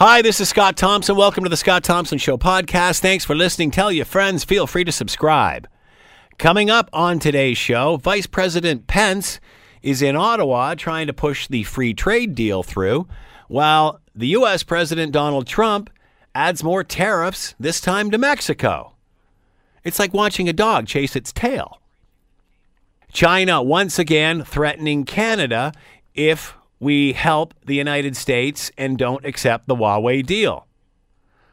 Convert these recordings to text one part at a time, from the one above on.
Hi, this is Scott Thompson. Welcome to the Scott Thompson Show podcast. Thanks for listening. Tell your friends. Feel free to subscribe. Coming up on today's show, Vice President Pence is in Ottawa trying to push the free trade deal through, while the U.S. President Donald Trump adds more tariffs, this time to Mexico. It's like watching a dog chase its tail. China once again threatening Canada if we help the United States and don't accept the Huawei deal.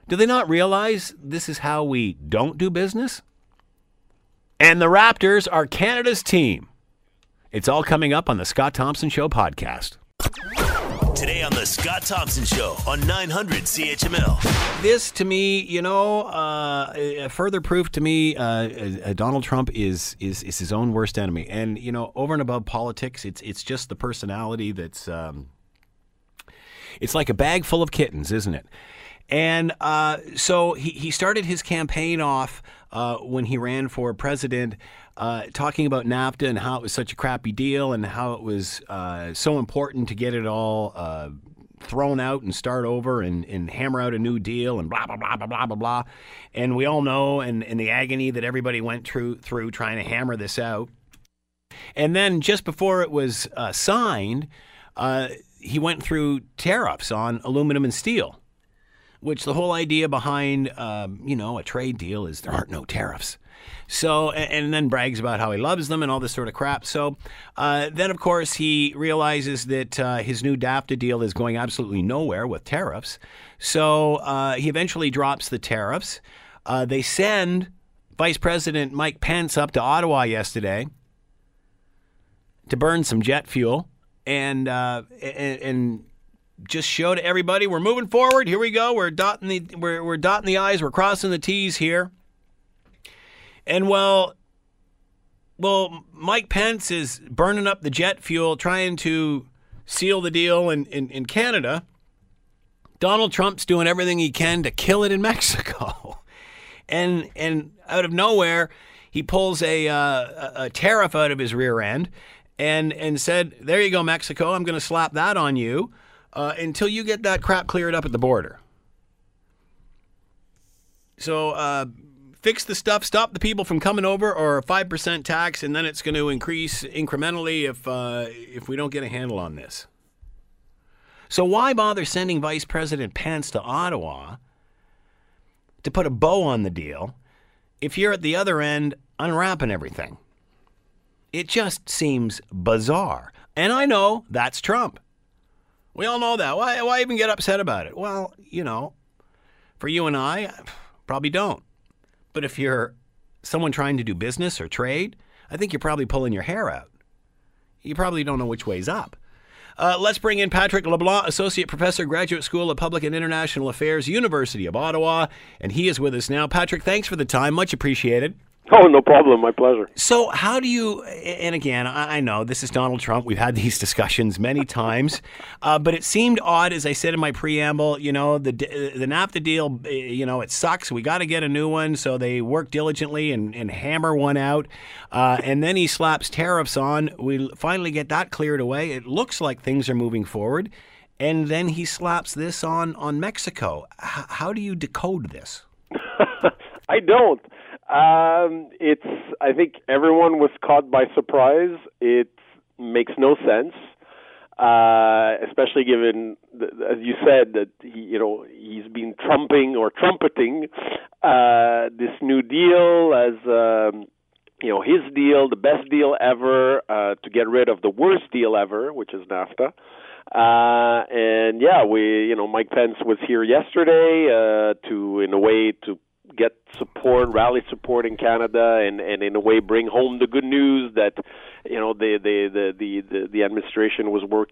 Do they not realize this is how we don't do business? And the Raptors are Canada's team. It's all coming up on the Scott Thompson Show podcast. Today on the Scott Thompson Show on 900 CHML. This, to me, you know, uh, further proof to me, uh, uh, Donald Trump is, is is his own worst enemy. And you know, over and above politics, it's it's just the personality that's. Um, it's like a bag full of kittens, isn't it? And uh, so he, he started his campaign off uh, when he ran for president, uh, talking about NAFTA and how it was such a crappy deal and how it was uh, so important to get it all uh, thrown out and start over and, and hammer out a new deal and blah, blah, blah, blah, blah, blah, blah. And we all know and, and the agony that everybody went through, through trying to hammer this out. And then just before it was uh, signed, he went through tariffs on aluminum and steel which the whole idea behind, um, you know, a trade deal is there aren't no tariffs. So, and, and, then brags about how he loves them and all this sort of crap. So, uh, then of course he realizes that uh, his new NAFTA deal is going absolutely nowhere with tariffs. So uh, he eventually drops the tariffs. Uh, they send Vice President Mike Pence up to Ottawa yesterday to burn some jet fuel and uh, and, and just show to everybody we're moving forward. Here we go. We're dotting the we're, we're dotting the i's. We're crossing the t's here. And well, well, Mike Pence is burning up the jet fuel, trying to seal the deal in, in, in Canada. Donald Trump's doing everything he can to kill it in Mexico. and and out of nowhere, he pulls a, uh, a tariff out of his rear end and and said, "There you go, Mexico. I'm going to slap that on you." uh, until you get that crap cleared up at the border. So uh, fix the stuff, stop the people from coming over, or a five percent tax, and then it's going to increase incrementally if uh, if we don't get a handle on this. So why bother sending Vice President Pence to Ottawa to put a bow on the deal if you're at the other end unwrapping everything? It just seems bizarre. And I know that's Trump. We all know that. Why, why even get upset about it? Well, you know, for you and I, probably don't. But if you're someone trying to do business or trade, I think you're probably pulling your hair out. You probably don't know which way's up. Uh, let's bring in Patrick LeBlanc, Associate Professor, Graduate School of Public and International Affairs, University of Ottawa, and he is with us now. Patrick, thanks for the time. Much appreciated. Oh, no problem. My pleasure. So, how do you, and again, I know this is Donald Trump. We've had these discussions many times, uh, but it seemed odd, as I said in my preamble, you know, the, the NAFTA deal, eh, you know, it sucks. We got to get a new one. So they work diligently and, and hammer one out. Uh, and then he slaps tariffs on. We finally get that cleared away. It looks like things are moving forward. And then he slaps this on, on Mexico. H- how do you decode this? I don't. Um, it's. I think everyone was caught by surprise. It makes no sense, uh, especially given, the, as you said, that he, you know he's been trumping or trumpeting uh, this new deal as. Um, you know his deal, the best deal ever, uh, to get rid of the worst deal ever, which is NAFTA. Uh, and yeah, we, you know, Mike Pence was here yesterday uh, to, in a way, to get support, rally support in Canada, and, and in a way bring home the good news that you know the the the the, the administration was work,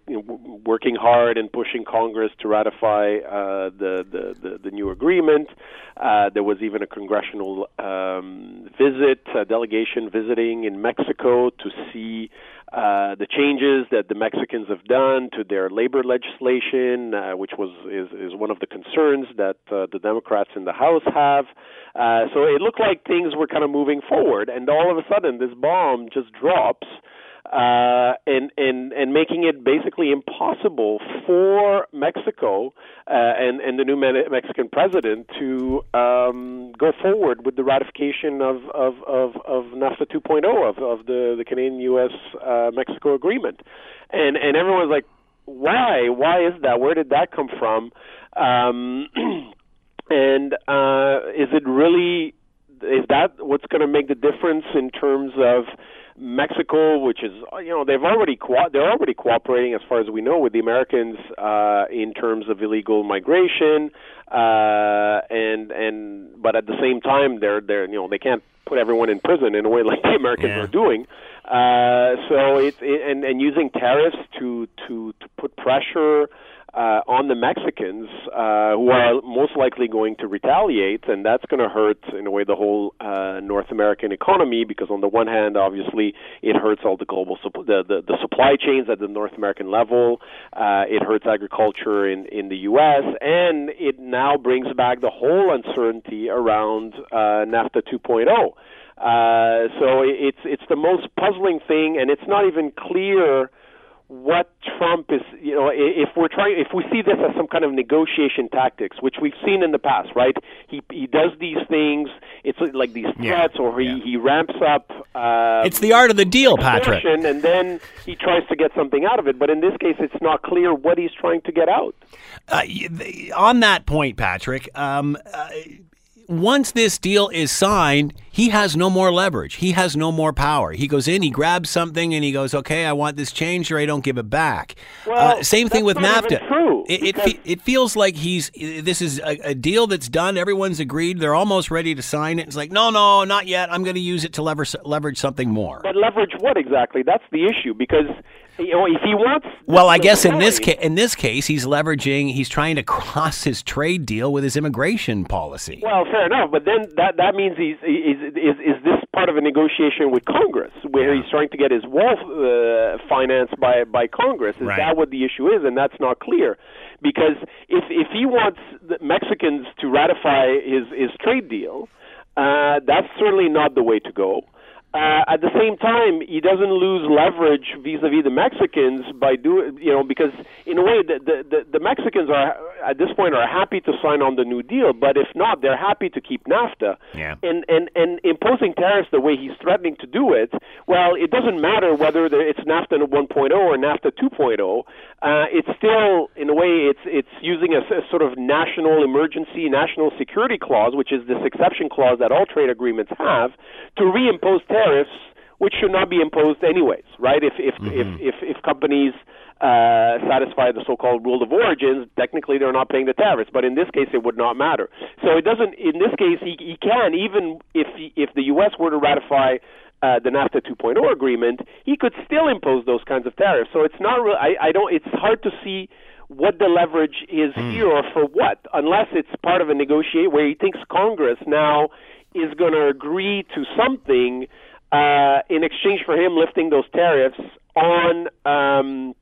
working hard and pushing Congress to ratify uh, the, the, the the new agreement. Uh, there was even a congressional um, visit, a delegation visiting in Mexico to see uh, the changes that the Mexicans have done to their labor legislation, uh, which was is, is one of the concerns that uh, the Democrats in the House have. Uh, so it looked like things were kind of moving forward, and all of a sudden, this bomb just drops. Uh, and and and making it basically impossible for Mexico uh, and and the new Mexican president to um, go forward with the ratification of of of, of NAFTA 2.0 of of the the Canadian U.S. Uh, Mexico agreement, and and everyone's like, why why is that? Where did that come from? Um, and uh, is it really is that what's going to make the difference in terms of Mexico, which is you know they've already co- they're already cooperating as far as we know with the Americans uh, in terms of illegal migration, uh, and and but at the same time they're they're you know they can't put everyone in prison in a way like the Americans yeah. are doing. Uh, so it's it, and and using tariffs to to to put pressure uh, on the Mexicans, uh, who are most likely going to retaliate, and that's going to hurt, in a way, the whole uh, North American economy. Because on the one hand, obviously, it hurts all the global supp- the, the the supply chains at the North American level. Uh, it hurts agriculture in in the U.S. and it now brings back the whole uncertainty around uh, NAFTA 2.0. Uh, so it's it's the most puzzling thing, and it's not even clear what Trump is, you know, if we're trying, if we see this as some kind of negotiation tactics, which we've seen in the past, right? He he does these things. It's like these threats, yeah, or he, yeah. he ramps up. Um, It's the art of the deal, Patrick. and then he tries to get something out of it. But in this case, it's not clear what he's trying to get out. Uh, on that point, Patrick, um, uh, once this deal is signed, he has no more leverage. He has no more power. He goes in, he grabs something, and he goes, "Okay, I want this changed, or I don't give it back." Well, uh, same thing with NAFTA. true, it it, fe- it feels like he's this is a, a deal that's done. Everyone's agreed. They're almost ready to sign it. It's like, no, no, not yet. I'm going to use it to leverage leverage something more. But leverage what exactly? That's the issue because if he wants. Well, I guess in this ca- in this case, he's leveraging. He's trying to cross his trade deal with his immigration policy. Well, fair enough, but then that that means he's is is is this part of a negotiation with Congress where he's trying to get his wall uh, financed by by Congress? Is Right. that what the issue is? And that's not clear, because if if he wants the Mexicans to ratify his his trade deal, uh, that's certainly not the way to go. Uh, at the same time, he doesn't lose leverage vis-a-vis the Mexicans by doing, you know, because in a way, the, the the Mexicans are at this point are happy to sign on the New Deal, but if not, they're happy to keep NAFTA. Yeah. And and and imposing tariffs the way he's threatening to do it, well, it doesn't matter whether it's NAFTA 1.0 or NAFTA 2.0. Uh, it's still, in a way, it's it's using a, a, sort of national emergency, national security clause, which is this exception clause that all trade agreements have, to reimpose tariffs, which should not be imposed anyways, right? If if if, if if companies uh, satisfy the so-called rule of origins, technically they're not paying the tariffs. But in this case, it would not matter. So it doesn't. In this case, he, he can even if he, if the U.S. were to ratify uh, the NAFTA 2.0 agreement, he could still impose those kinds of tariffs. So it's not. Re- I, I don't. It's hard to see what the leverage is here or for what, unless it's part of a negotiate where he thinks Congress now is going to agree to something uh, in exchange for him lifting those tariffs on. Um,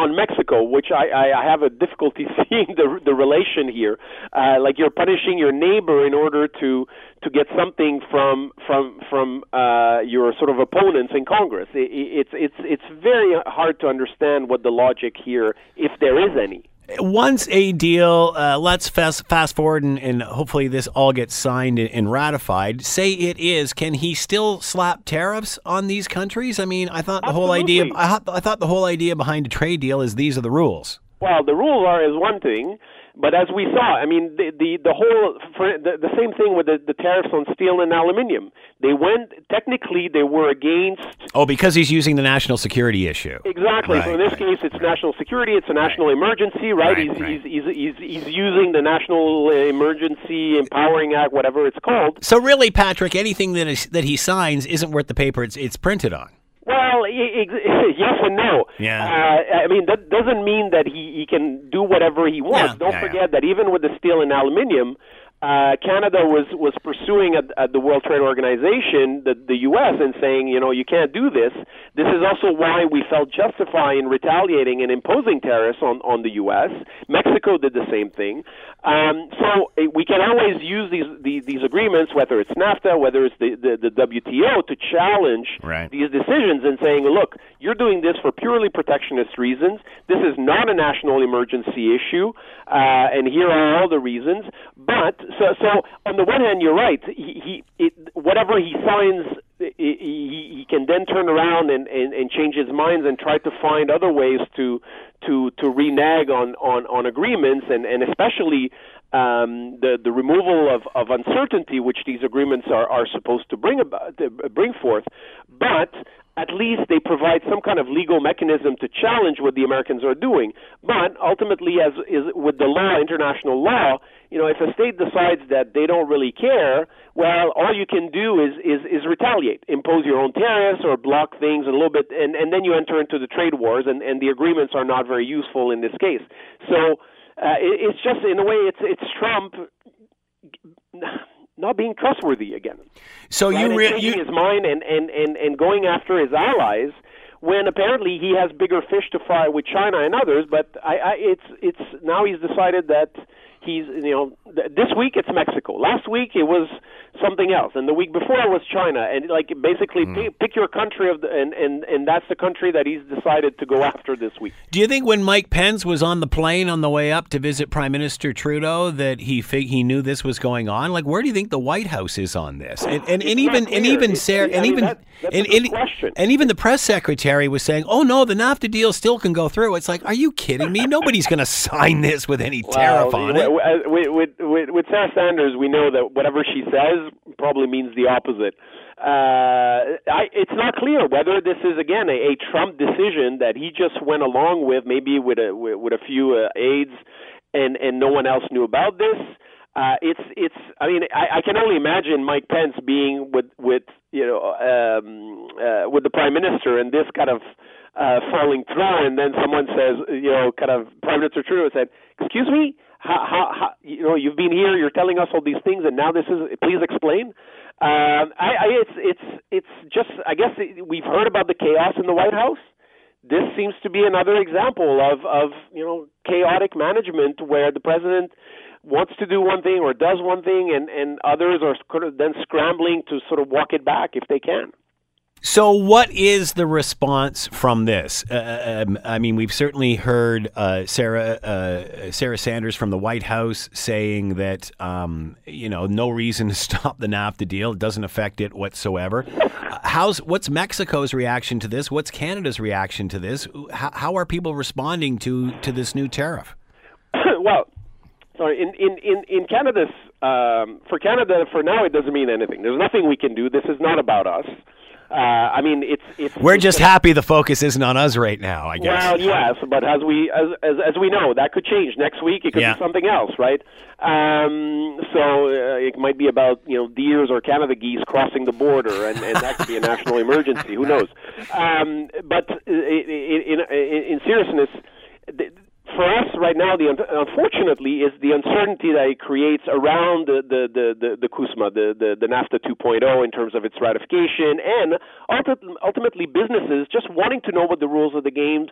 on Mexico, which I, I, have a difficulty seeing the the relation here. Uh, like you're punishing your neighbor in order to to get something from from from uh, your sort of opponents in Congress. It, it's it's it's very hard to understand what the logic here, if there is any. Once a deal, uh, let's fast, fast forward and, and hopefully this all gets signed and, and ratified. Say it is, can he still slap tariffs on these countries? I mean, I thought the whole idea, I, I thought the whole idea behind a trade deal is these are the rules. Well, the rules are is one thing, but as we saw, I mean, the the, the whole for the, the same thing with the, the tariffs on steel and aluminium. They went technically they were against Oh, because he's using the national security issue. Exactly. so in this Right, case, it's national security. It's a national emergency, right? Right, he's, right. He's, he's, he's, he's using the National Emergency Empowering Act, whatever it's called. So really, Patrick, anything that is that he signs isn't worth the paper it's, it's printed on. Well, yes and no. Yeah. Uh, I mean, that doesn't mean that he, he can do whatever he wants. Yeah, Don't yeah, forget that even with the steel and aluminium, uh, Canada was was pursuing at, at the World Trade Organization the the U.S. and saying, you know, you can't do this. This is also why we felt justified in retaliating and imposing tariffs on on the U.S. Mexico did the same thing. Um, so uh, we can always use these, these these agreements, whether it's NAFTA, whether it's the the, the WTO, to challenge Right. these decisions and saying, look, you're doing this for purely protectionist reasons. This is not a national emergency issue, uh, and here are all the reasons. But so, so on the one hand, you're right. He, he it, whatever he signs, he, he, can then turn around and, and, and change his minds and try to find other ways to to to renege on on, on agreements and and especially um, the the removal of, of uncertainty which these agreements are, are supposed to bring about to bring forth, but at least they provide some kind of legal mechanism to challenge what the Americans are doing. But ultimately, as is with the law, international law, you know, if a state decides that they don't really care, well, all you can do is is, is retaliate, impose your own tariffs or block things a little bit, and, and then you enter into the trade wars, and, and the agreements are not very useful in this case. So uh, it, it's just in a way, it's it's Trump not being trustworthy again. So right? you, and re- changing you his mind and, and, and, and going after his allies when apparently he has bigger fish to fry with China and others. But I, I it's it's now he's decided that he's you know th- this week it's Mexico. Last week it was something else, and the week before it was China. And like basically Hmm. pick, pick your country of the, and and and that's the country that he's decided to go after this week. Do you think when Mike Pence was on the plane on the way up to visit Prime Minister Trudeau that he fig- he knew this was going on? Like, where do you think the White House is on this? And and, and even and even Sarah I and mean, even that- that's a and, and, question. and even the press secretary was saying, "Oh no, the NAFTA deal still can go through." It's like, are you kidding me? Nobody's going to sign this with any tariff Well, on it. w- w- With, with, with, with Sarah Sanders, we know that whatever she says probably means the opposite. Uh, I, it's not clear whether this is again a, a Trump decision that he just went along with, maybe with a with, with a few uh, aides, and and no one else knew about this. Uh, it's it's. I mean, I, I can only imagine Mike Pence being with with you know um, uh, with the prime minister and this kind of uh, falling through, and then someone says, you know, kind of Prime Minister Trudeau said, "Excuse me, how, how, how you know you've been here, you're telling us all these things, and now this is please explain." Um, I, I it's it's it's just I guess we've heard about the chaos in the White House. This seems to be another example of of you know chaotic management where the president wants to do one thing or does one thing, and and others are then scrambling to sort of walk it back if they can. So, what is the response from this? Uh, um, I mean, we've certainly heard uh, Sarah uh, Sarah Sanders from the White House saying that um, you know no reason to stop the NAFTA deal; it doesn't affect it whatsoever. Uh, how's what's Mexico's reaction to this? What's Canada's reaction to this? How, how are people responding to to this new tariff? well, sorry. In in in in Canada's um, for Canada for now it doesn't mean anything. There's nothing we can do. This is not about us. Uh, I mean, it's it's. We're it's just happy the focus isn't on us right now. I guess. Well, yes, but as we as, as as we know, that could change next week. It could Yeah. be something else, right? Um, so uh, it might be about you know deers or Canada geese crossing the border, and, and that could be a national emergency. Who knows? Um, but uh, in, in, in seriousness. For us right now, the unfortunately is the uncertainty that it creates around the the the the, the the, the the NAFTA 2.0 in terms of its ratification, and ultimately businesses just wanting to know what the rules of the game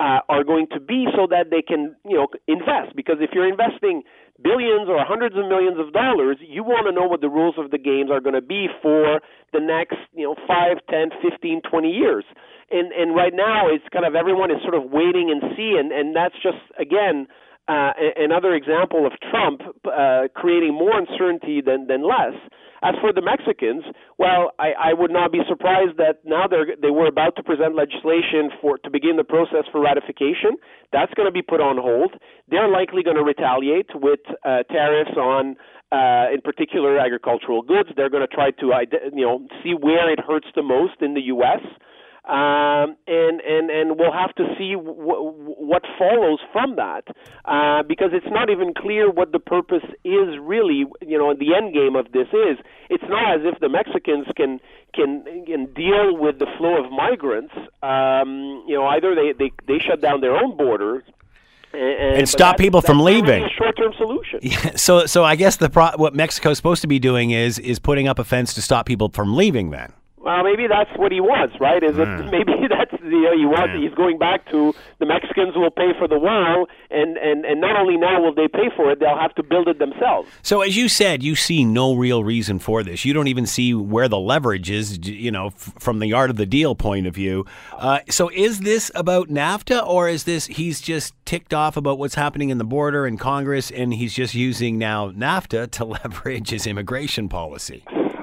uh, are going to be, so that they can you know invest. Because if you're investing billions or hundreds of millions of dollars, you want to know what the rules of the games are going to be for the next you know five, ten, fifteen, twenty years and and right now it's kind of everyone is sort of waiting and see, and and that's just again uh, another example of Trump uh, creating more uncertainty than than less. As for the Mexicans, well, I, I would not be surprised that now they're they were about to present legislation for to begin the process for ratification. That's going to be put on hold. They're likely going to retaliate with uh, tariffs on uh, in particular agricultural goods. They're going to try to you know see where it hurts the most in the U.S um, and and and we'll have to see w- what follows from that, uh, because it's not even clear what the purpose is really. You know, the end game of this is. It's not as if the Mexicans can can can deal with the flow of migrants. Um, you know, either they they they shut down their own borders and, And stop people from really leaving. a short-term solution. So, so I guess the pro- what Mexico's supposed to be doing is is putting up a fence to stop people from leaving. Then, Well, maybe that's what he wants, right? Is it maybe that's you know he wants Yeah. he's going back to the Mexicans will pay for the wall, and and and not only now will they pay for it, they'll have to build it themselves. so as you said, you see no real reason for this. You don't even see where the leverage is. You know, f- from the art of the deal point of view. Uh, so, is this about NAFTA, or is this he's just ticked off about what's happening in the border and Congress, and he's just using now NAFTA to leverage his immigration policy?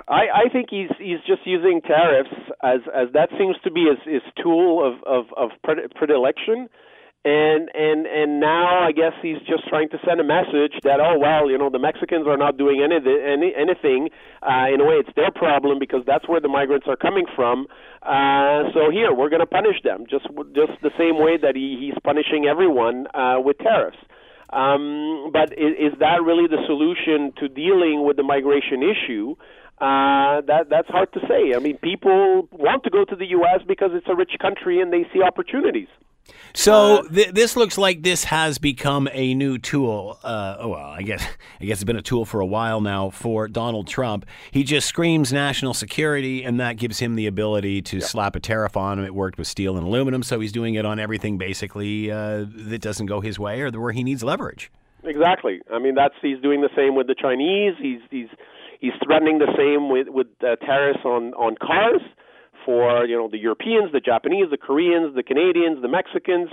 I, I think he's he's just using tariffs as as that seems to be his, his tool of of, of predilection, and and and now I guess he's just trying to send a message that oh well you know the Mexicans are not doing any, any anything uh, in a way it's their problem because that's where the migrants are coming from. Uh, so here we're going to punish them just just the same way that he, he's punishing everyone uh, with tariffs. Um, but is, is that really the solution to dealing with the migration issue? Uh, that that's hard to say. I mean, people want to go to the U.S. because it's a rich country and they see opportunities. So th- this looks like this has become a new tool. Uh, oh, well, I guess I guess it's been a tool for a while now for Donald Trump. He just screams national security, and that gives him the ability to slap a tariff on him. It worked with steel and aluminum, so he's doing it on everything basically uh, that doesn't go his way or where he needs leverage. Exactly. I mean, that's he's doing the same with the Chinese. He's he's he's threatening the same with with uh, tariffs on on cars for you know the Europeans, the Japanese, the Koreans, the Canadians, the Mexicans.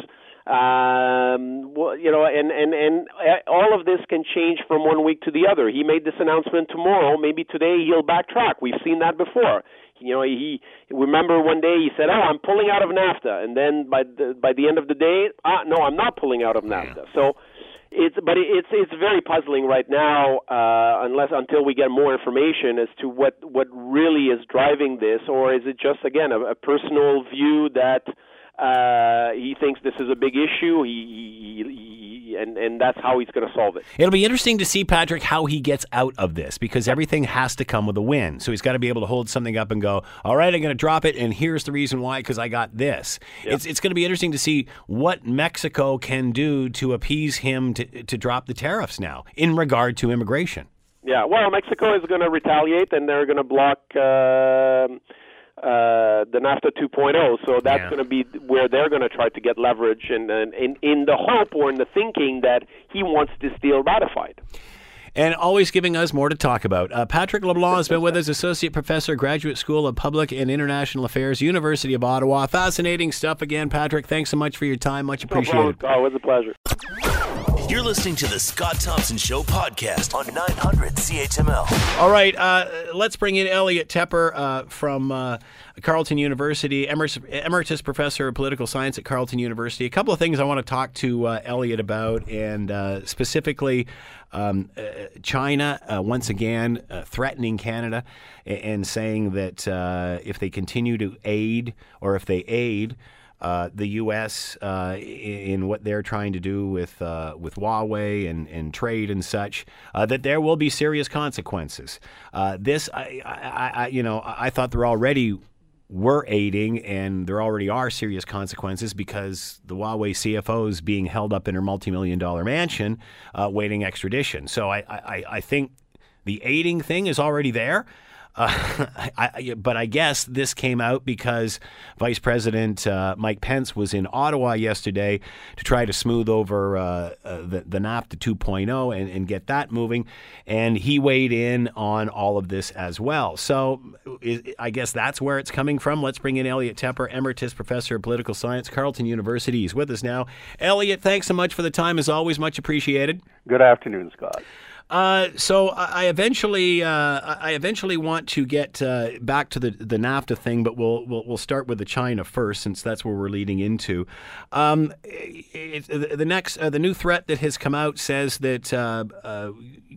Um, well, you know, and and and uh, all of this can change from one week to the other. He made this announcement tomorrow. Maybe today he'll backtrack. We've seen that before. You know, he remember one day he said, "Oh, I'm pulling out of NAFTA," and then by the by the end of the day, ah, no, I'm not pulling out of NAFTA. So it's but it's it's very puzzling right now uh, unless until we get more information as to what what really is driving this or is it just again a, a personal view that uh, he thinks this is a big issue he, he, he and and that's how he's going to solve it It'll be interesting to see, Patrick, how he gets out of this because everything has to come with a win. So he's got to be able to hold something up and go, all right, I'm going to drop it, and here's the reason why because I got this. It's, it's going to be interesting to see what Mexico can do to appease him to, to drop the tariffs now in regard to immigration. yeah well Mexico is going to retaliate and they're going to block um uh, the NAFTA 2.0. So that's Yeah. going to be where they're going to try to get leverage, and, and in in the hope or in the thinking that he wants this deal ratified. And always giving us more to talk about. Uh, Patrick LeBlanc has been with us, Associate Professor, Graduate School of Public and International Affairs, University of Ottawa. Fascinating stuff again, Patrick. Thanks so much for your time. Much No appreciated. problem. Oh, it was a pleasure. You're listening to the Scott Thompson Show podcast on 900 CHML. All right, uh, let's bring in Elliot Tepper uh, from uh, Carleton University, emeritus, professor of political science at Carleton University. A couple of things I want to talk to uh, Elliot about, and uh, specifically um, uh, China once again threatening Canada and saying that if they continue to aid or if they aid, uh, the U.S. Uh, in what they're trying to do with uh, with Huawei and, and trade and such, uh, that there will be serious consequences. Uh, this, I, I, I, you know, I thought there already were aiding, and there already are serious consequences because the Huawei CFO is being held up in her multi-million dollar mansion, waiting extradition. So I, I, I think the aiding thing is already there. I, but I guess this came out because Vice President uh, Mike Pence was in Ottawa yesterday to try to smooth over uh, uh, the, the NAFTA 2.0 and, and get that moving. And he weighed in on all of this as well. So i I guess that's where it's coming from. Let's bring in Elliot Tepper, Emeritus Professor of Political Science, Carleton University. He's with us now. Elliot, thanks so much for the time. As always, much appreciated. Good afternoon, Scott. Uh, so I eventually, uh, I eventually want to get uh, back to the the NAFTA thing, but we'll we'll we'll start with the China first, since that's where we're leading into. Um, it, the the next, uh, the new threat that has come out says that uh,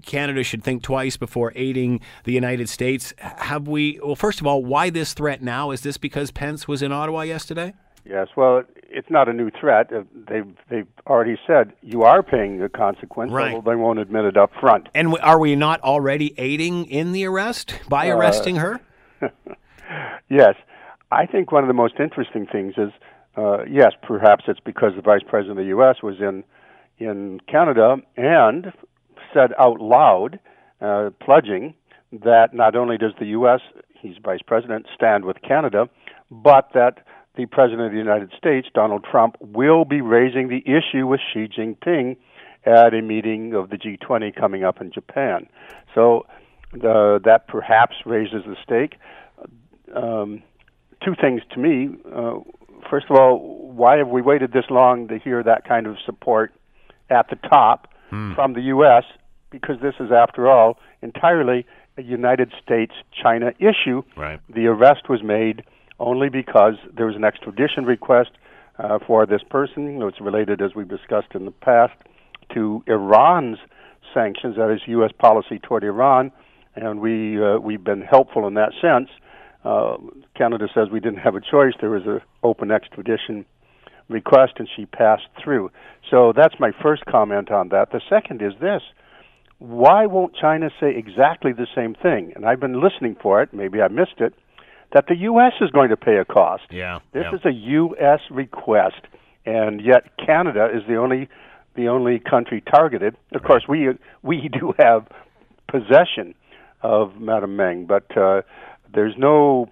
Canada should think twice before aiding the United States. Have we? Well, first of all, why this threat now? Is this because Pence was in Ottawa yesterday? Yes, well, it's not a new threat. Uh, They've they've already said you are paying the consequence, Right. although they won't admit it up front. And are we not already aiding in the arrest by arresting her? Yes, I think one of the most interesting things is, uh, yes, perhaps it's because the vice president of the U.S. was in in Canada and said out loud, uh, pledging that not only does the U.S., he's vice president, stand with Canada, but that the president of the United States, Donald Trump, will be raising the issue with Xi Jinping at a meeting of the G20 coming up in Japan. So uh, that perhaps raises the stake. Um, two things to me. Uh, first of all, why have we waited this long to hear that kind of support at the top hmm. from the U.S.? Because this is, after all, entirely a United States China issue. Right. The arrest was made only because there was an extradition request uh, for this person. It's related, as we've discussed in the past, to Iran's sanctions, that is, U.S. policy toward Iran, and we uh, we've been helpful in that sense. Uh, Canada says we didn't have a choice. There was an open extradition request, and she passed through. So that's my first comment on that. The second is this why won't China say exactly the same thing? And I've been listening for it, maybe I missed it, that the U.S. is going to pay a cost. Yeah. This yeah. is a U.S. request, and yet Canada is the only the only country targeted. Of course, we we do have possession of Madame Meng, but uh, there's no.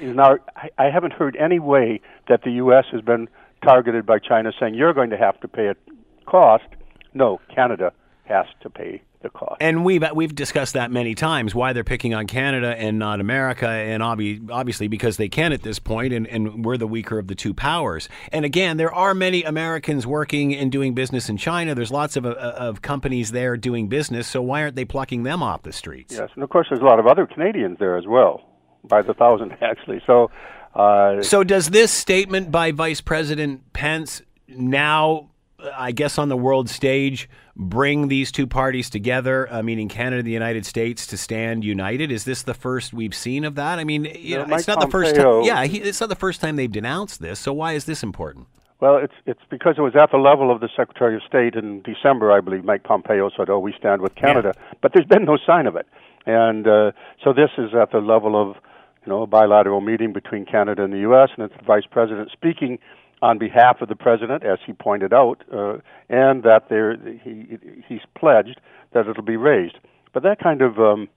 Now, I haven't heard any way that the U.S. has been targeted by China saying you're going to have to pay a cost. No, Canada has to pay the cost. And we've we've discussed that many times why they're picking on Canada and not America, and obvi- obviously because they can at this point, and, and we're the weaker of the two powers. And again, there are many Americans working and doing business in China. There's lots of uh, of companies there doing business. So why aren't they plucking them off the streets? Yes, and of course there's a lot of other Canadians there as well, by the thousand actually. So. Uh, so does this statement by Vice President Pence now I guess, on the world stage, bring these two parties together, uh, meaning Canada and the United States, to stand united? Is this the first we've seen of that? I mean, you know, it's not Pompeo, the first time. Yeah, he, it's not the first time they've denounced this. So why is this important? Well, it's it's because it was at the level of the Secretary of State in December, I believe. Mike Pompeo said, "Oh, we stand with Canada," yeah. but there's been no sign of it, and uh, so this is at the level of you know a bilateral meeting between Canada and the U.S. and it's the Vice President speaking on behalf of the president, as he pointed out, uh, and that there he he's pledged that it'll be raised. But that kind of um,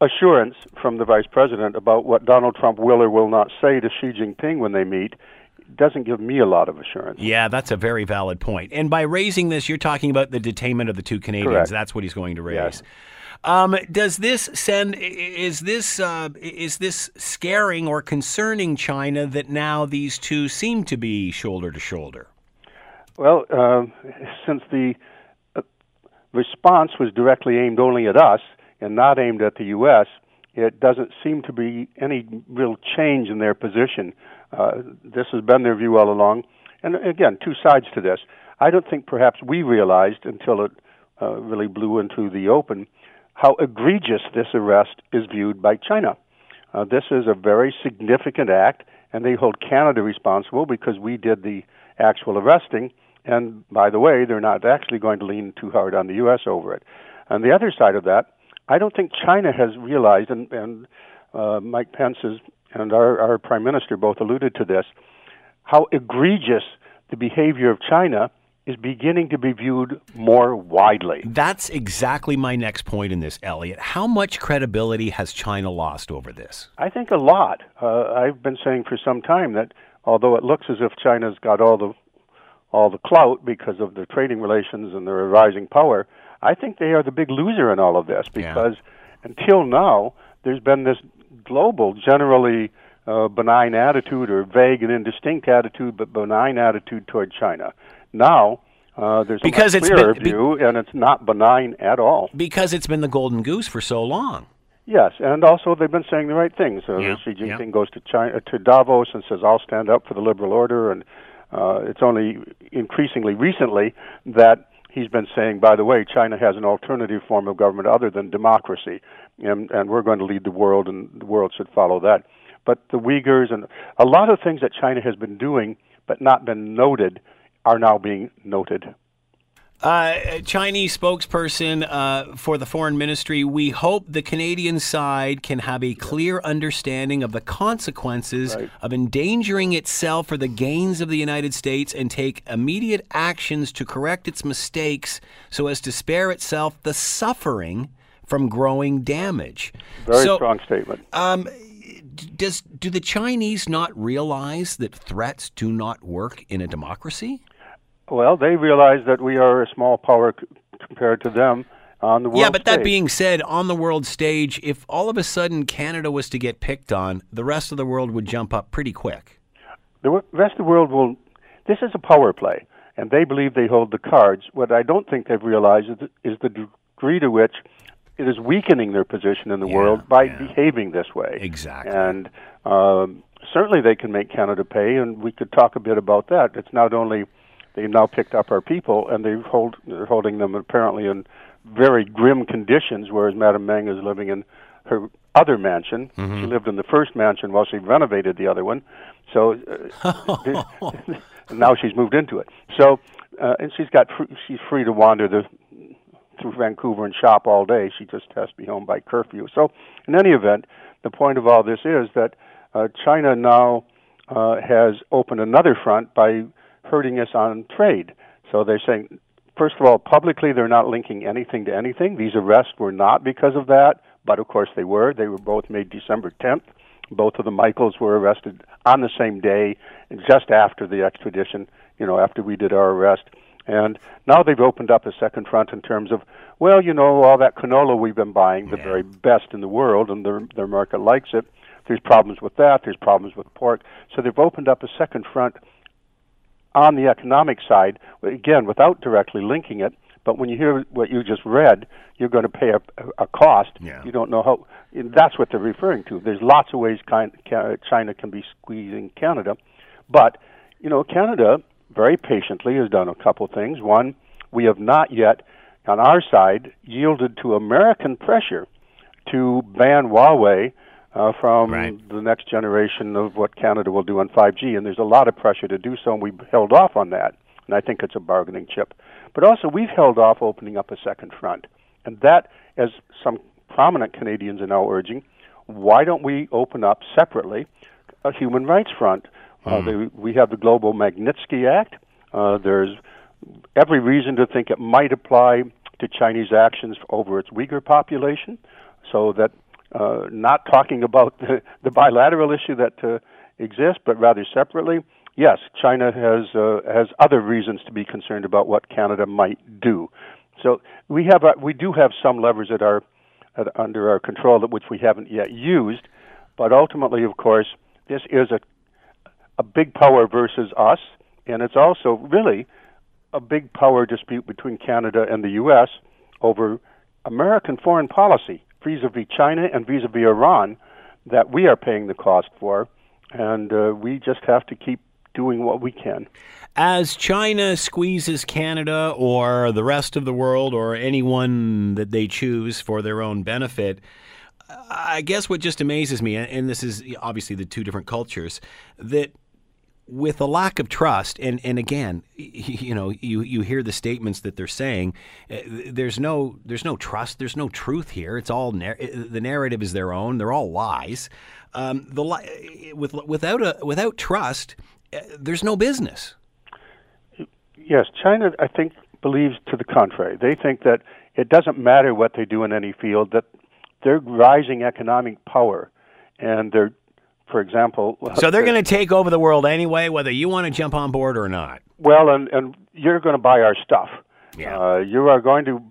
assurance from the vice president about what Donald Trump will or will not say to Xi Jinping when they meet doesn't give me a lot of assurance. Yeah, that's a very valid point. And by raising this, you're talking about the detainment of the two Canadians. Correct. That's what he's going to raise. Yes. Um, does this send? Is this uh, is this scaring or concerning China that now these two seem to be shoulder to shoulder? Well, uh, since the uh, response was directly aimed only at us and not aimed at the U.S., it doesn't seem to be any real change in their position. Uh, this has been their view all along. And again, two sides to this. I don't think perhaps we realized until it uh, really blew into the open how egregious this arrest is viewed by China. Uh, this is a very significant act, and they hold Canada responsible because we did the actual arresting. And by the way, they're not actually going to lean too hard on the U.S. over it. On the other side of that, I don't think China has realized, and, and uh, Mike Pence and our, our Prime Minister both alluded to this, how egregious the behavior of China is beginning to be viewed more widely. That's exactly my next point in this, Elliot. How much credibility has China lost over this? I think a lot. Uh, I've been saying for some time that although it looks as if China's got all the all the clout because of their trading relations and their rising power, I think they are the big loser in all of this because yeah. until now there's been this global, generally uh, benign attitude or vague and indistinct attitude, but benign attitude toward China. Now, uh, there's because a clearer been, view, and it's not benign at all. Because it's been the golden goose for so long. Yes, and also they've been saying the right things. Uh, yeah, Xi Jinping yeah. goes to China to Davos and says, "I'll stand up for the liberal order," and uh, it's only increasingly recently that he's been saying, by the way, China has an alternative form of government other than democracy, and, and we're going to lead the world, and the world should follow that. But the Uyghurs and a lot of things that China has been doing but not been noted are now being noted. Uh, Chinese spokesperson uh, for the foreign ministry, we hope the Canadian side can have a clear understanding of the consequences Right. of endangering itself for the gains of the United States and take immediate actions to correct its mistakes so as to spare itself the suffering from growing damage. Very so, strong statement. Um, does do the Chinese not realize that threats do not work in a democracy? Well, they realize that we are a small power c- compared to them on the world stage. yeah, but that being said, on the world stage, if all of a sudden Canada was to get picked on, the rest of the world would jump up pretty quick. the rest of the world will. This is a power play, and they believe they hold the cards. What I don't think they've realized is, is the degree to which it is weakening their position in the Yeah, world by yeah. behaving this way. Exactly. And um, certainly they can make Canada pay, and we could talk a bit about that. It's not only they've now picked up our people, and they hold they're holding them apparently in very grim conditions, whereas Madame Meng is living in her other mansion. She lived in the first mansion while she renovated the other one. So uh, now she's moved into it. So uh, and she's got fr- she's free to wander the through Vancouver and shop all day. She just has to be home by curfew. So, in any event, the point of all this is that uh, China now uh, has opened another front by hurting us on trade. So they're saying, first of all, publicly they're not linking anything to anything. These arrests were not because of that, but of course they were. They were both made December 10th. Both of the Michaels were arrested on the same day, just after the extradition. You know, after we did our arrest. And now they've opened up a second front in terms of, well, you know, all that canola we've been buying, the Yeah. very best in the world, and their their market likes it. There's problems with that. There's problems with pork. So they've opened up a second front on the economic side, again, without directly linking it. But when you hear what you just read, you're going to pay a, a cost. Yeah. You don't know how. And that's what they're referring to. There's lots of ways China can be squeezing Canada, but you know, Canada very patiently has done a couple things. One, we have not yet, on our side, yielded to American pressure to ban Huawei uh, from Right. the next generation of what Canada will do on 5G. And there's a lot of pressure to do so, and we've held off on that. And I think it's a bargaining chip. But also, we've held off opening up a second front. And that, as some prominent Canadians are now urging, why don't we open up separately a human rights front? Uh, the, we have the Global Magnitsky Act. Uh, there's every reason to think it might apply to Chinese actions over its Uyghur population, so that uh, not talking about the, the bilateral issue that uh, exists, but rather separately. Yes, China has uh, has other reasons to be concerned about what Canada might do. So we have uh, we do have some levers at our at, under our control that which we haven't yet used, but ultimately, of course, this is a a big power versus us, and it's also really a big power dispute between Canada and the U.S. over American foreign policy vis-a-vis China and vis-a-vis Iran that we are paying the cost for, and uh, we just have to keep doing what we can. As China squeezes Canada or the rest of the world or anyone that they choose for their own benefit, I guess what just amazes me, and- and this is obviously the two different cultures, that with a lack of trust, and, and again, you know, you, you hear the statements that they're saying. uh, There's no there's no trust. There's no truth here. It's all nar- the narrative is their own. They're all lies. Um, the li- with without a without trust, there's no business. Yes, China, I think, believes to the contrary. They think that it doesn't matter what they do in any field, that they're rising economic power, and they're, for example, So they're going to take over the world anyway, whether you want to jump on board or not. Well, and and you're going to buy our stuff. Yeah. Uh, you are going to.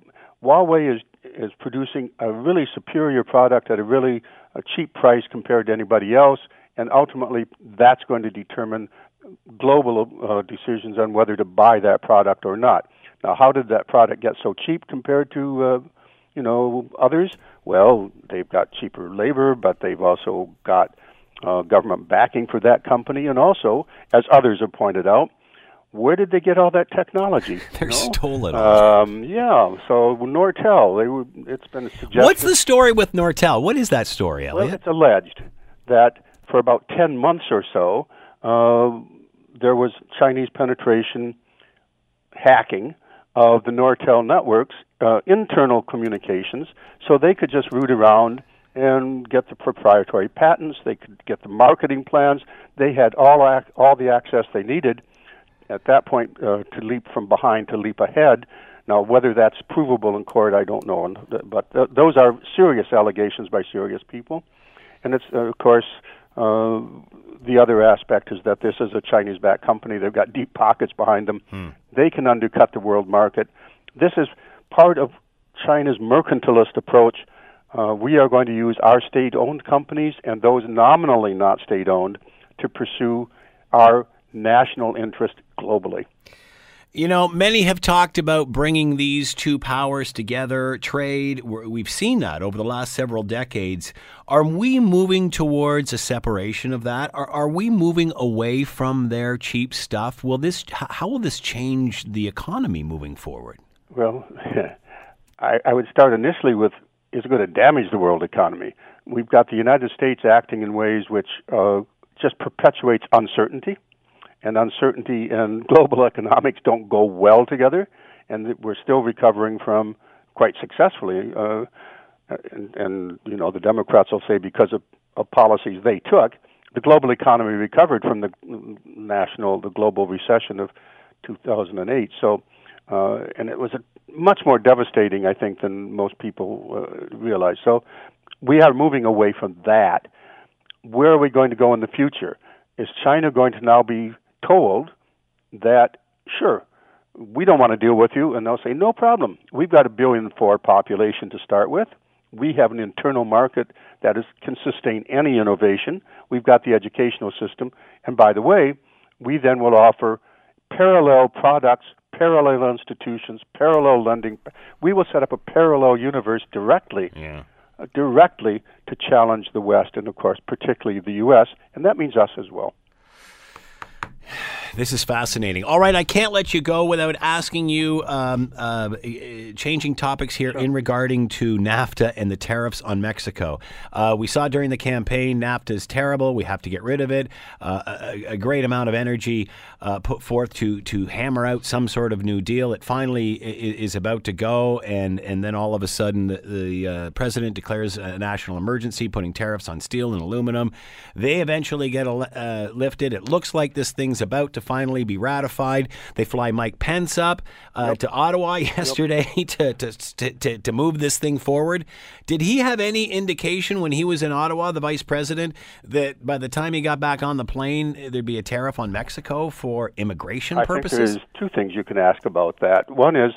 Huawei is is producing a really superior product at a really a cheap price compared to anybody else, and ultimately that's going to determine global uh, decisions on whether to buy that product or not. Now, how did that product get so cheap compared to uh, you know others? Well, they've got cheaper labor, but they've also got uh, government backing for that company, and also, as others have pointed out, where did they get all that technology? They you know? stole it. Um, yeah, so Nortel, they were, it's been suggested. What's the story with Nortel? What is that story, Elliot? Well, it's alleged that for about 10 months or so, uh, there was Chinese penetration hacking of the Nortel networks uh, internal communications, so they could just root around and get the proprietary patents. They could get the marketing plans. They had all ac- all the access they needed at that point uh, to leap from behind to leap ahead. Now, whether that's provable in court, I don't know. But th- those are serious allegations by serious people, and it's uh, of course. Uh, the other aspect is that this is a Chinese-backed company. They've got deep pockets behind them. Hmm. They can undercut the world market. This is part of China's mercantilist approach. Uh, we are going to use our state-owned companies and those nominally not state-owned to pursue our national interest globally. You know, many have talked about bringing these two powers together, trade. We've seen that over the last several decades. Are we moving towards a separation of that? Are, are we moving away from their cheap stuff? Will this? How will this change the economy moving forward? Well, I, I would start initially with: is going to damage the world economy? We've got the United States acting in ways which uh, just perpetuates uncertainty and uncertainty and global economics don't go well together, and we're still recovering from quite successfully. Uh, and, and you know, the Democrats will say because of, of policies they took, the global economy recovered from the national, the global recession of 2008. So, uh, and it was a much more devastating, I think, than most people uh, realize. So, we are moving away from that. Where are we going to go in the future? Is China going to now be told that, sure, we don't want to deal with you, and they'll say, no problem. We've got a billion four population to start with. We have an internal market that is, can sustain any innovation. We've got the educational system. And by the way, we then will offer parallel products, parallel institutions, parallel lending. We will set up a parallel universe directly. Yeah. Uh, directly to challenge the West and, of course, particularly the U.S., and that means us as well. This is fascinating. All right, I can't let you go without asking you, um, uh, changing topics here in regarding to NAFTA and the tariffs on Mexico. Uh, we saw during the campaign NAFTA is terrible. We have to get rid of it. Uh, a, a, great amount of energy uh, put forth to to hammer out some sort of new deal. It finally is about to go, and and then all of a sudden the, the uh, president declares a national emergency, putting tariffs on steel and aluminum. They eventually get uh, lifted. It looks like this thing's about to finally be ratified. They fly Mike Pence up uh, yep. to Ottawa yesterday yep. to, to, to, to move this thing forward. Did he have any indication when he was in Ottawa, the vice president, that by the time he got back on the plane, there'd be a tariff on Mexico for immigration I purposes? think there's two things you can ask about that. One is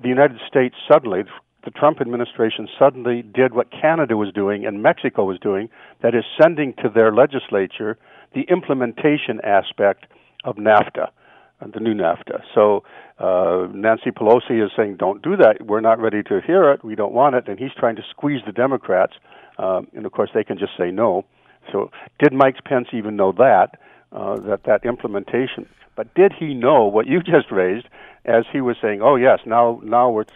the United States suddenly, the Trump administration suddenly did what Canada was doing and Mexico was doing, that is sending to their legislature the implementation aspect of NAFTA, uh, the new NAFTA. So uh, Nancy Pelosi is saying, "Don't do that. We're not ready to hear it. We don't want it." And he's trying to squeeze the Democrats, um, and of course they can just say no. So did Mike Pence even know that uh, that that implementation? But did he know what you just raised? As he was saying, "Oh yes, now now we're,"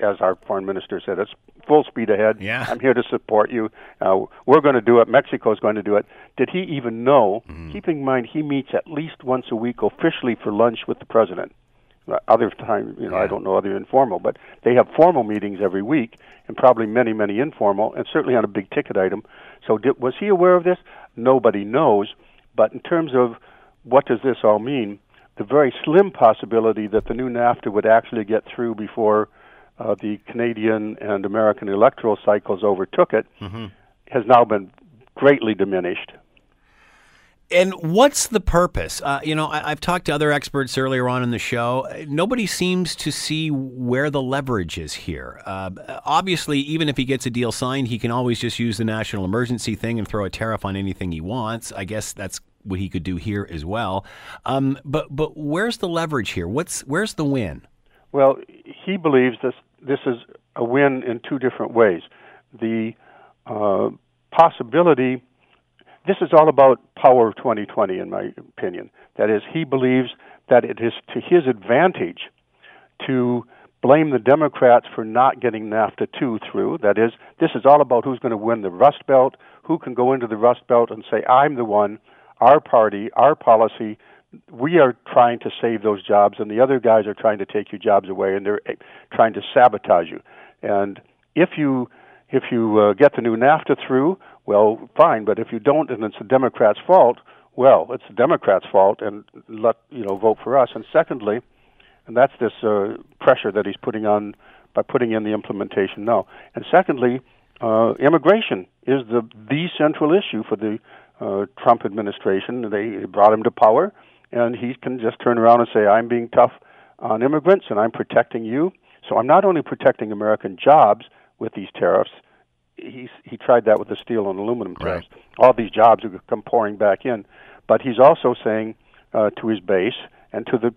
as our foreign minister said, it's full speed ahead. Yeah. I'm here to support you. Uh, we're going to do it. Mexico's going to do it. Did he even know? Keeping in mind, he meets at least once a week officially for lunch with the president. Uh, other times, you know, yeah. I don't know other informal, but they have formal meetings every week, and probably many, many informal, and certainly on a big ticket item. So, did, was he aware of this? Nobody knows. But in terms of what does this all mean, the very slim possibility that the new NAFTA would actually get through before uh, the Canadian and American electoral cycles overtook it, mm-hmm. has now been greatly diminished. And what's the purpose? Uh, you know, I, have talked to other experts earlier on in the show. Nobody seems to see where the leverage is here. Uh, obviously, even if he gets a deal signed, he can always just use the national emergency thing and throw a tariff on anything he wants. I guess that's what he could do here as well. Um, but but where's the leverage here? What's where's the win? Well, he believes this this is a win in two different ways. The uh, possibility. This is all about power of 2020, in my opinion. That is, he believes that it is to his advantage to blame the Democrats for not getting NAFTA 2 through. That is, this is all about who's going to win the Rust Belt, who can go into the Rust Belt and say, I'm the one, our party, our policy we are trying to save those jobs, and the other guys are trying to take your jobs away, and they're eh, trying to sabotage you. And if you if you uh, get the new NAFTA through, well, fine. But if you don't, and it's the Democrats' fault, well, it's the Democrats' fault, and let you know vote for us. And secondly, and that's this uh, pressure that he's putting on by putting in the implementation now. And secondly, uh, immigration is the the central issue for the uh, Trump administration. They brought him to power, and he can just turn around and say, "I'm being tough on immigrants, and I'm protecting you." So I'm not only protecting American jobs with these tariffs. He's he tried that with the steel and aluminum tariffs. Right. All these jobs are come pouring back in, but he's also saying uh, to his base and to the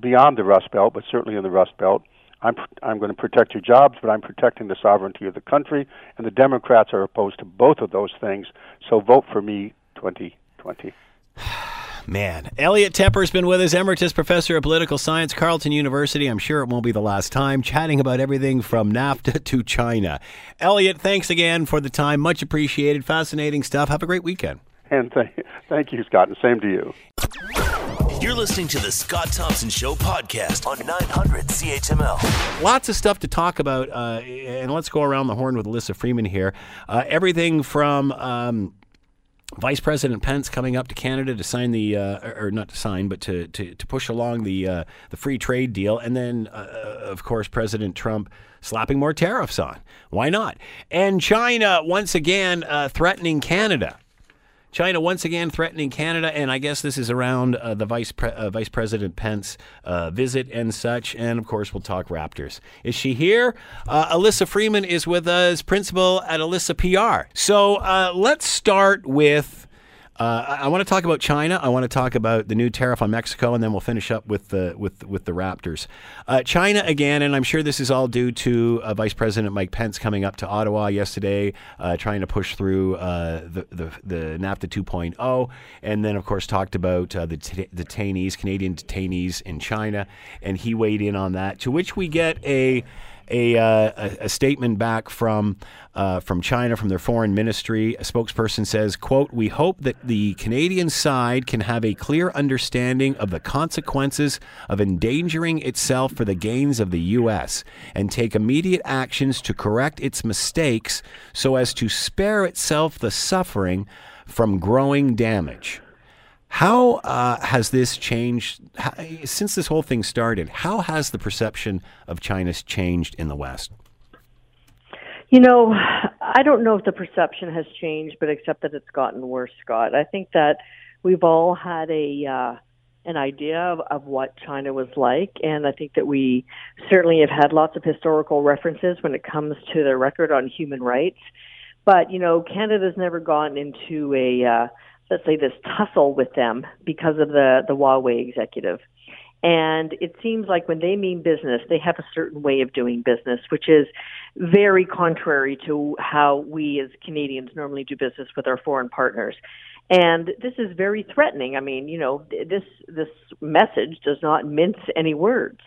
beyond the Rust Belt, but certainly in the Rust Belt, I'm I'm going to protect your jobs, but I'm protecting the sovereignty of the country. And the Democrats are opposed to both of those things. So vote for me, 2020. Man, Elliot Tepper's been with us, Emeritus Professor of Political Science, Carleton University. I'm sure it won't be the last time, chatting about everything from NAFTA to China. Elliot, thanks again for the time. Much appreciated. Fascinating stuff. Have a great weekend. And th- thank you, Scott, and same to you. You're listening to the Scott Thompson Show podcast on 900 CHML. Lots of stuff to talk about, uh, and let's go around the horn with Alyssa Freeman here. Uh, everything from. Um, Vice President Pence coming up to Canada to sign the, uh, or not to sign, but to, to, to push along the uh, the free trade deal, and then uh, of course President Trump slapping more tariffs on. Why not? And China once again uh, threatening Canada. China once again threatening Canada, and I guess this is around uh, the Vice Pre- uh, Vice President Pence uh, visit and such. And of course, we'll talk Raptors. Is she here? Uh, Alyssa Freeman is with us, principal at Alyssa PR. So uh, let's start with uh, I want to talk about China. I want to talk about the new tariff on Mexico, and then we'll finish up with the with with the Raptors. Uh, China again, and I'm sure this is all due to uh, Vice President Mike Pence coming up to Ottawa yesterday, uh, trying to push through uh, the, the, the NAFTA 2.0, and then of course talked about uh, the t- detainees, Canadian detainees in China, and he weighed in on that. To which we get a a, uh, a, statement back from uh, from China, from their foreign ministry. A spokesperson says, "quote We hope that the Canadian side can have a clear understanding of the consequences of endangering itself for the gains of the U.S. and take immediate actions to correct its mistakes so as to spare itself the suffering from growing damage." How uh, has this changed how, since this whole thing started? How has the perception of China changed in the West? You know, I don't know if the perception has changed, but except that it's gotten worse, Scott. I think that we've all had a uh, an idea of, of what China was like, and I think that we certainly have had lots of historical references when it comes to their record on human rights. But you know, Canada's never gone into a uh, let's say this tussle with them because of the the Huawei executive. And it seems like when they mean business, they have a certain way of doing business, which is very contrary to how we as Canadians normally do business with our foreign partners. And this is very threatening. I mean, you know, this this message does not mince any words.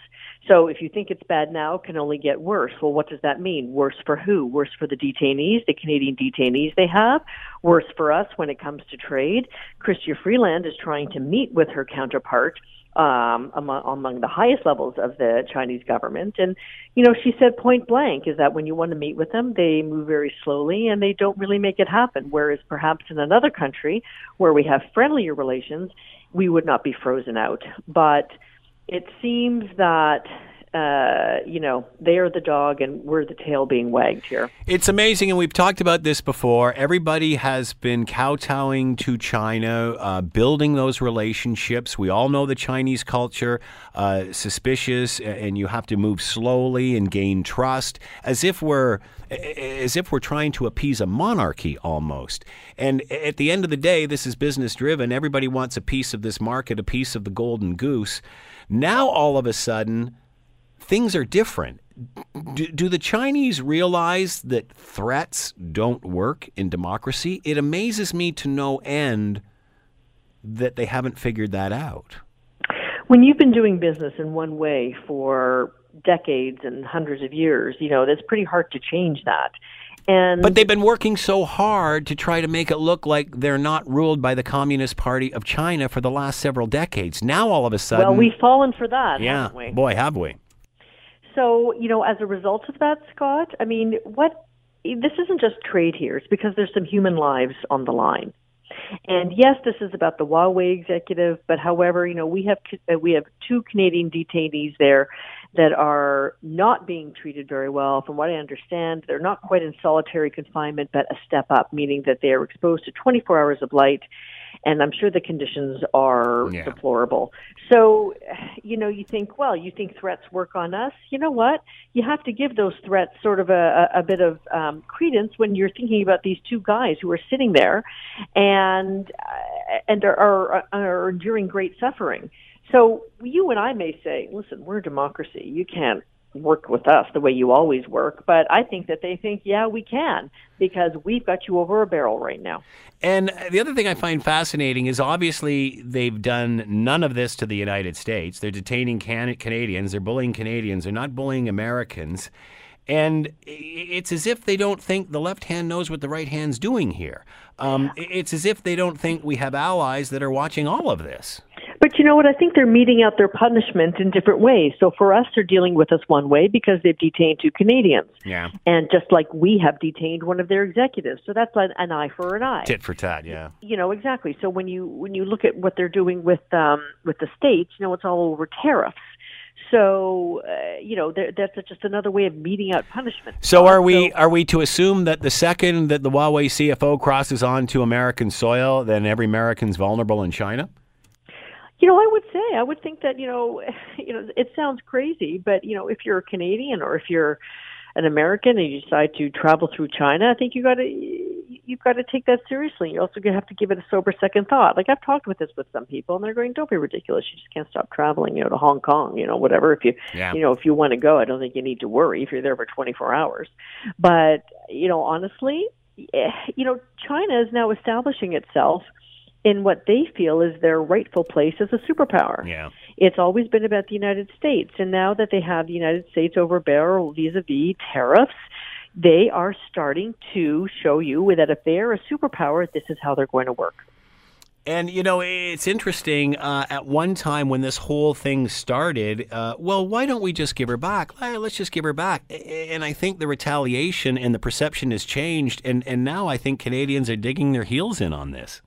So if you think it's bad now, it can only get worse. Well, what does that mean? Worse for who? Worse for the detainees, the Canadian detainees they have. Worse for us when it comes to trade. Chrystia Freeland is trying to meet with her counterpart um, among, among the highest levels of the Chinese government. And, you know, she said point blank is that when you want to meet with them, they move very slowly and they don't really make it happen. Whereas perhaps in another country where we have friendlier relations, we would not be frozen out. But it seems that uh, you know, they are the dog and we're the tail being wagged here. It's amazing, and we've talked about this before. Everybody has been kowtowing to China, uh, building those relationships. We all know the Chinese culture, uh, suspicious, and you have to move slowly and gain trust, as if we're as if we're trying to appease a monarchy almost. And at the end of the day, this is business driven. Everybody wants a piece of this market, a piece of the golden goose. Now, all of a sudden, things are different. Do, do, the Chinese realize that threats don't work in democracy? It amazes me to no end that they haven't figured that out. When you've been doing business in one way for decades and hundreds of years, you know, it's pretty hard to change that. And But they've been working so hard to try to make it look like they're not ruled by the Communist Party of China for the last several decades. Now all of a sudden, well, we've fallen for that, yeah, haven't we? boy, have we. So, you know, as a result of that, Scott, I mean, what this isn't just trade here, it's because there's some human lives on the line. And yes, this is about the Huawei executive, but however, you know, we have uh, we have two Canadian detainees there that are not being treated very well. From what I understand, they're not quite in solitary confinement, but a step up, meaning that they are exposed to 24 hours of light and I'm sure the conditions are Yeah. deplorable. So, you know, you think, well, you think threats work on us. You know what? You have to give those threats sort of a, a, bit of um, credence when you're thinking about these two guys who are sitting there and uh, and are, are are enduring great suffering. So you and I may say, listen, we're a democracy. You can't work with us the way you always work. But I think that they think, yeah, we can because we've got you over a barrel right now. And the other thing I find fascinating is obviously they've done none of this to the United States. They're detaining can- Canadians, they're bullying Canadians, they're not bullying Americans. And it's as if they don't think the left hand knows what the right hand's doing here. Um, It's as if they don't think we have allies that are watching all of this. But you know what? I think they're meeting out their punishment in different ways. So for us, they're dealing with us one way because they've detained two Canadians. Yeah. And just like we have detained one of their executives. So that's an, an eye for an eye. Tit for tat, yeah. you know exactly so when you when you look at what they're doing with um with the states you know it's all over tariffs so uh, you know that's just another way of meeting out punishment So are we So- are we to assume that the second that the Huawei CFO crosses onto American soil, then every American's vulnerable in China? You know i would say i would think that you know you know it sounds crazy but you know if you're a canadian or if you're an american and you decide to travel through china i think you got to you've got to take that seriously. You also gonna have to give it a sober second thought. Like i've talked with this with some people and they're going don't be ridiculous. You just can't stop traveling you know to hong kong you know whatever. If you Yeah. you know if you want to go i don't think you need to worry if you're there for 24 hours. But you know honestly eh, you know china is now establishing itself in what they feel is their rightful place as a superpower Yeah. it's always been about the United States. And now that they have the United States over barrel vis a vis tariffs, they are starting to show you that if they're a superpower, this is how they're going to work. And you know, it's interesting. Uh, at one time, when this whole thing started, uh, well, why don't we just give her back? Let's just give her back. And I think the retaliation and the perception has changed. And and now I think Canadians are digging their heels in on this.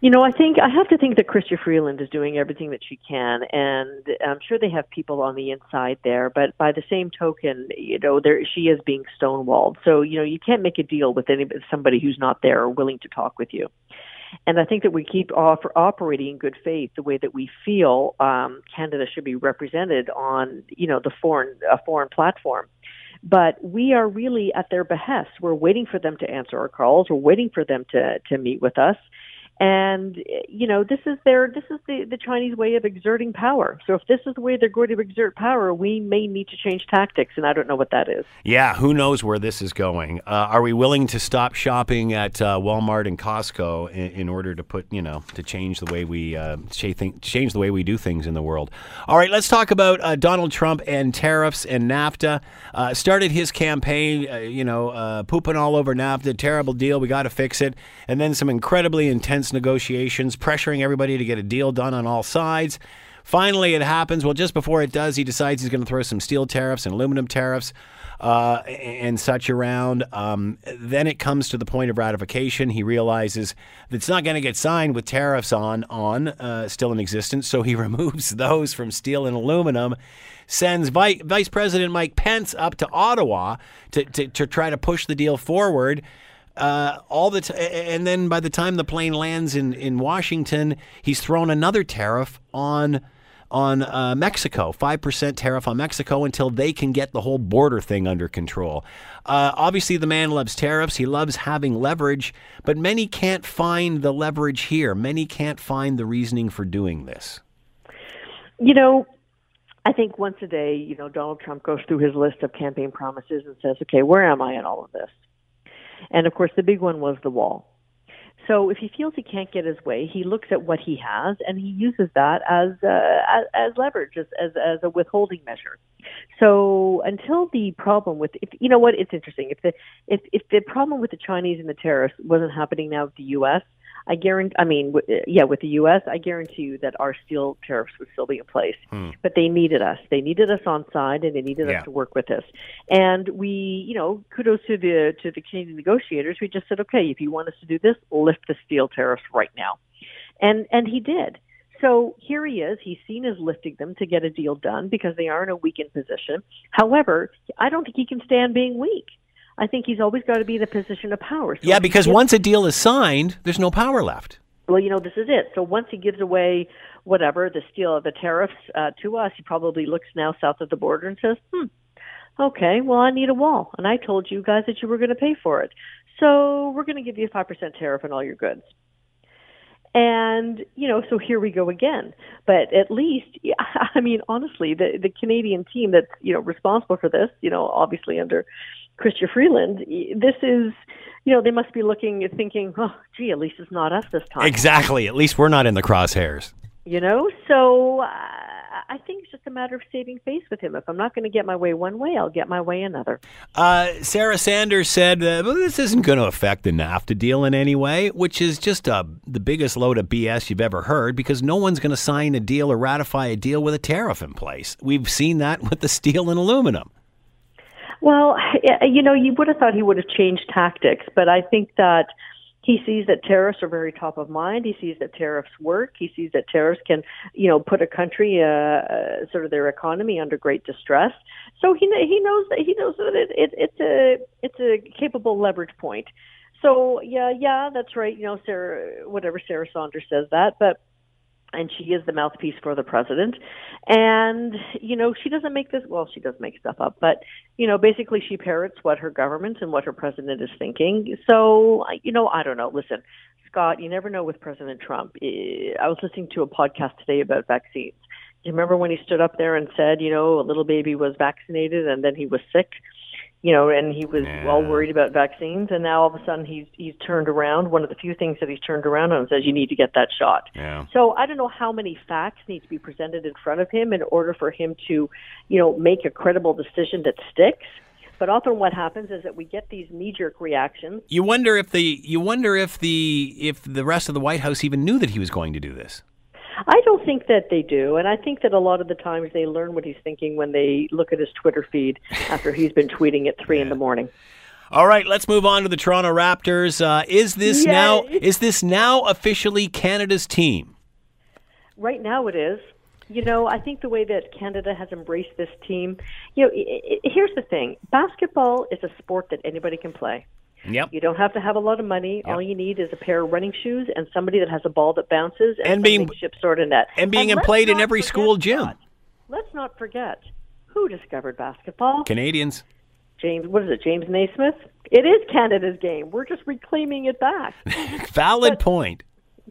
You know, I think I have to think that Chrystia Freeland is doing everything that she can, and I'm sure they have people on the inside there. But by the same token, you know, there she is being stonewalled. So you know, you can't make a deal with anybody, somebody who's not there or willing to talk with you. And I think that we keep offer, operating in good faith the way that we feel um, Canada should be represented on, you know, the foreign a foreign platform. But we are really at their behest. We're waiting for them to answer our calls. We're waiting for them to to meet with us. And you know, this is their this is the the Chinese way of exerting power. So if this is the way they're going to exert power, we may need to change tactics, and I don't know what that is. Yeah, who knows where this is going? Uh, are we willing to stop shopping at uh, Walmart and Costco in, in order to put, you know, to change the way we uh, change the way we do things in the world? All right, let's talk about uh, Donald Trump and tariffs and NAFTA. Uh, started his campaign, uh, you know, pooping all over NAFTA. Terrible deal. We got to fix it. And then some incredibly intense negotiations, pressuring everybody to get a deal done on all sides. Finally, it happens. Well, just before it does, he decides he's going to throw some steel tariffs and aluminum tariffs uh, and such around. Um, then it comes to the point of ratification. He realizes that it's not going to get signed with tariffs on on uh, still in existence, so he removes those from steel and aluminum. Sends Vi- Vice President Mike Pence up to Ottawa to, to, to try to push the deal forward uh, all the t- and then by the time the plane lands in, in Washington, he's thrown another tariff on on uh, Mexico, five percent tariff on Mexico until they can get the whole border thing under control. Uh, obviously, the man loves tariffs. He loves having leverage, but many can't find the leverage here. Many can't find the reasoning for doing this. You know, I think once a day, you know, Donald Trump goes through his list of campaign promises and says, okay, where am I in all of this? And of course, the big one was the wall. So if he feels he can't get his way, he looks at what he has and he uses that as uh, as, as leverage, as, as as a withholding measure. So until the problem with, if, you know what, it's interesting. If the if if the problem with the Chinese and the tariffs wasn't happening now with the U.S., I guarantee, I mean, w- yeah, with the U.S., I guarantee you that our steel tariffs would still be in place. Hmm. But they needed us. They needed us on side, and they needed Yeah. us to work with us. And we, you know, kudos to the to the Canadian negotiators. We just said, okay, if you want us to do this, lift the steel tariffs right now, and and he did. So here he is. He's seen as lifting them to get a deal done because they are in a weakened position. However, I don't think he can stand being weak. I think he's always got to be in a position of power. So Yeah, because gives- once a deal is signed, there's no power left. well, you know, this is it. So once he gives away whatever the steel, of the tariffs uh, to us, he probably looks now south of the border and says, "Hmm, okay, well, I need a wall, and I told you guys that you were going to pay for it, so we're going to give you a five percent tariff on all your goods." And you know, so here we go again. But at least, I mean, honestly, the the Canadian team that's you know responsible for this, you know, obviously under Chrystia Freeland, this is, you know, they must be looking, thinking, oh, gee, at least it's not us this time. Exactly. At least we're not in the crosshairs. You know, so uh, I think it's just a matter of saving face with him. If I'm not going to get my way one way, I'll get my way another. Uh, Sarah Sanders said, uh, well, this isn't going to affect the NAFTA deal in any way, which is just uh, the biggest load of BS you've ever heard because no one's going to sign a deal or ratify a deal with a tariff in place. We've seen that with the steel and aluminum. Well, you know, you would have thought he would have changed tactics, but I think that he sees that tariffs are very top of mind. He sees that tariffs work. He sees that tariffs can, you know, put a country, uh, uh, sort of their economy under great distress. So he he knows that he knows that it, it it's a it's a capable leverage point. So yeah, yeah, that's right. You know, Sarah, whatever Sarah Saunders says that, but and she is the mouthpiece for the president. And, you know, she doesn't make this, well, she does make stuff up, but, you know, basically she parrots what her government and what her president is thinking. So, you know, I don't know. Listen, Scott, you never know with President Trump. Eh, I was listening to a podcast today about vaccines. Do you remember when he stood up there and said, you know, a little baby was vaccinated and then he was sick? You know, and he was Yeah. all worried about vaccines, and now all of a sudden he's he's turned around. One of the few things that he's turned around on says you need to get that shot. Yeah. So I don't know how many facts need to be presented in front of him in order for him to, you know, make a credible decision that sticks. But often what happens is that we get these knee-jerk reactions. You wonder if the you wonder if the if the rest of the White House even knew that he was going to do this. I don't think that they do, and I think that a lot of the times they learn what he's thinking when they look at his Twitter feed after he's been tweeting at three in the morning. All right, let's move on to the Toronto Raptors. Uh, is this Yay. now is this now officially Canada's team? Right now it is. You know, I think the way that Canada has embraced this team, you know, i i here's the thing. Basketball is a sport that anybody can play. Yep. You don't have to have a lot of money. All you need is a pair of running shoes and somebody that has a ball that bounces and, And being- makeshift sort of net. and being let's played in every school gym. Scott, Let's not forget who discovered basketball. Canadians. James, what is it? James Naismith. It is Canada's game. We're just reclaiming it back. Valid But- point.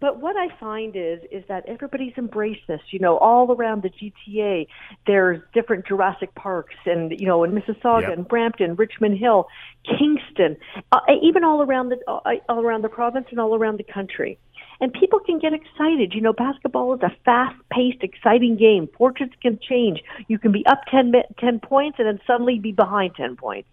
But what I find is is that everybody's embraced this. You know, all around the GTA, there's different Jurassic Parks, and you know, in Mississauga Yep. and Brampton, Richmond Hill, Kingston, uh, even all around the uh, all around the province and all around the country. And people can get excited. You know, basketball is a fast-paced, exciting game. Fortunes can change. You can be up 10, 10 points and then suddenly be behind 10 points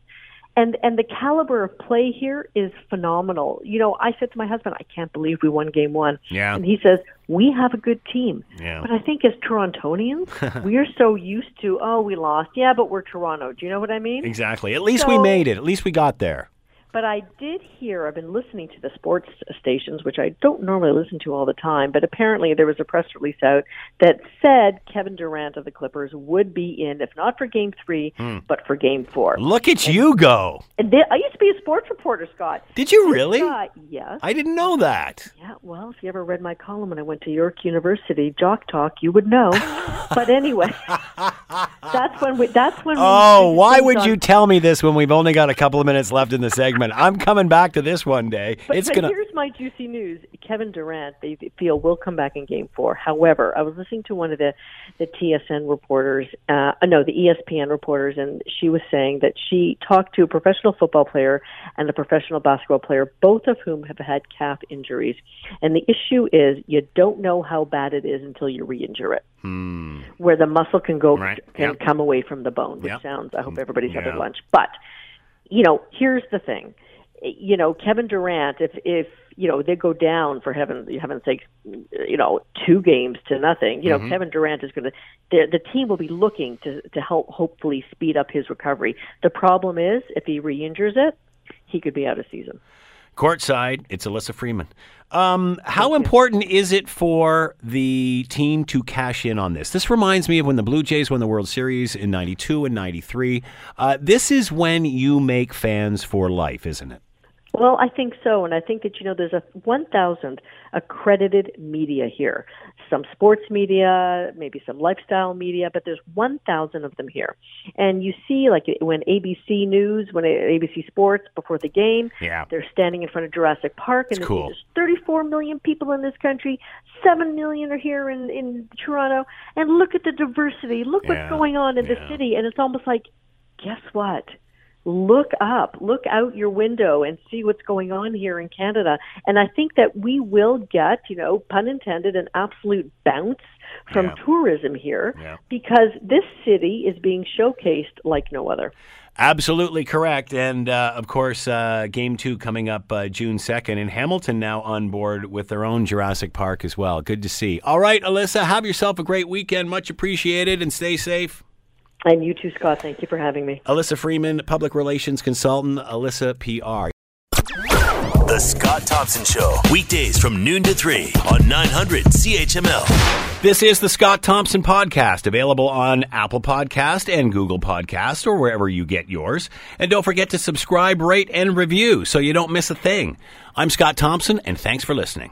and and the caliber of play here is phenomenal. You know, I said to my husband, I can't believe we won game one. Yeah. And he says, We have a good team. Yeah. But I think as Torontonians, we are so used to, oh, we lost. Yeah, but we're Toronto. Do you know what I mean? Exactly. At least we made it. At least we got there. But I did hear, I've been listening to the sports stations, which I don't normally listen to all the time, but apparently there was a press release out that said Kevin Durant of the Clippers would be in, if not for game three, Hmm. but for game four. Look at you go. And they, I used to be a sports reporter, Scott. Did you really? guy- yes. I didn't know that. Yeah, well, if you ever read my column when I went to York University, Jock Talk, you would know. but anyway, that's when we. That's when. Oh, why would on- you tell me this when we've only got a couple of minutes left in the segment? I'm coming back to this one day. But, it's but gonna. here's my juicy news: Kevin Durant, they feel will come back in Game Four. However, I was listening to one of the the TSN reporters, uh, no, the ESPN reporters, and she was saying that she talked to a professional football player and a professional basketball player, both of whom have had calf injuries. And the issue is you don't know how bad it is until you re-injure it, Hmm. where the muscle can go Right. can Yep. come away from the bone, which Yep. sounds. I hope everybody's Yeah. having lunch, but you know, here's the thing. You know, Kevin Durant, if if you know they go down for heaven heaven's sake, you know, two games to nothing. You know, mm-hmm. Kevin Durant is going to the the team will be looking to to help hopefully speed up his recovery. The problem is if he re-injures it, he could be out of season. Courtside, it's Alyssa Freeman. Um, how important is it for the team to cash in on this? This reminds me of when the Blue Jays won the World Series in 92 and 93. Uh, this is when you make fans for life, isn't it? Well, I think so, and I think that you know there's a 1,000 accredited media here, some sports media, maybe some lifestyle media, but there's 1,000 of them here, and you see like when ABC News, when ABC Sports before the game, Yeah. they're standing in front of Jurassic Park, and cool. there's 34 million people in this country, seven million are here in in Toronto, and look at the diversity, look Yeah, what's going on in yeah. the city, and it's almost like, guess what? Look up, look out your window and see what's going on here in Canada. And I think that we will get, you know, pun intended, an absolute bounce from Yeah. tourism here Yeah. because this city is being showcased like no other. Absolutely correct. And uh, of course, uh, game two coming up uh, June 2nd. And Hamilton now on board with their own Jurassic Park as well. Good to see. All right, Alyssa, have yourself a great weekend. Much appreciated and stay safe. And you too, Scott. Thank you for having me. Alyssa Freeman, public relations consultant, Alyssa PR. The Scott Thompson Show. Weekdays from noon to 3 on 900 CHML. This is the Scott Thompson Podcast, available on Apple Podcast and Google Podcast or wherever you get yours. And don't forget to subscribe, rate, and review so you don't miss a thing. I'm Scott Thompson, and thanks for listening.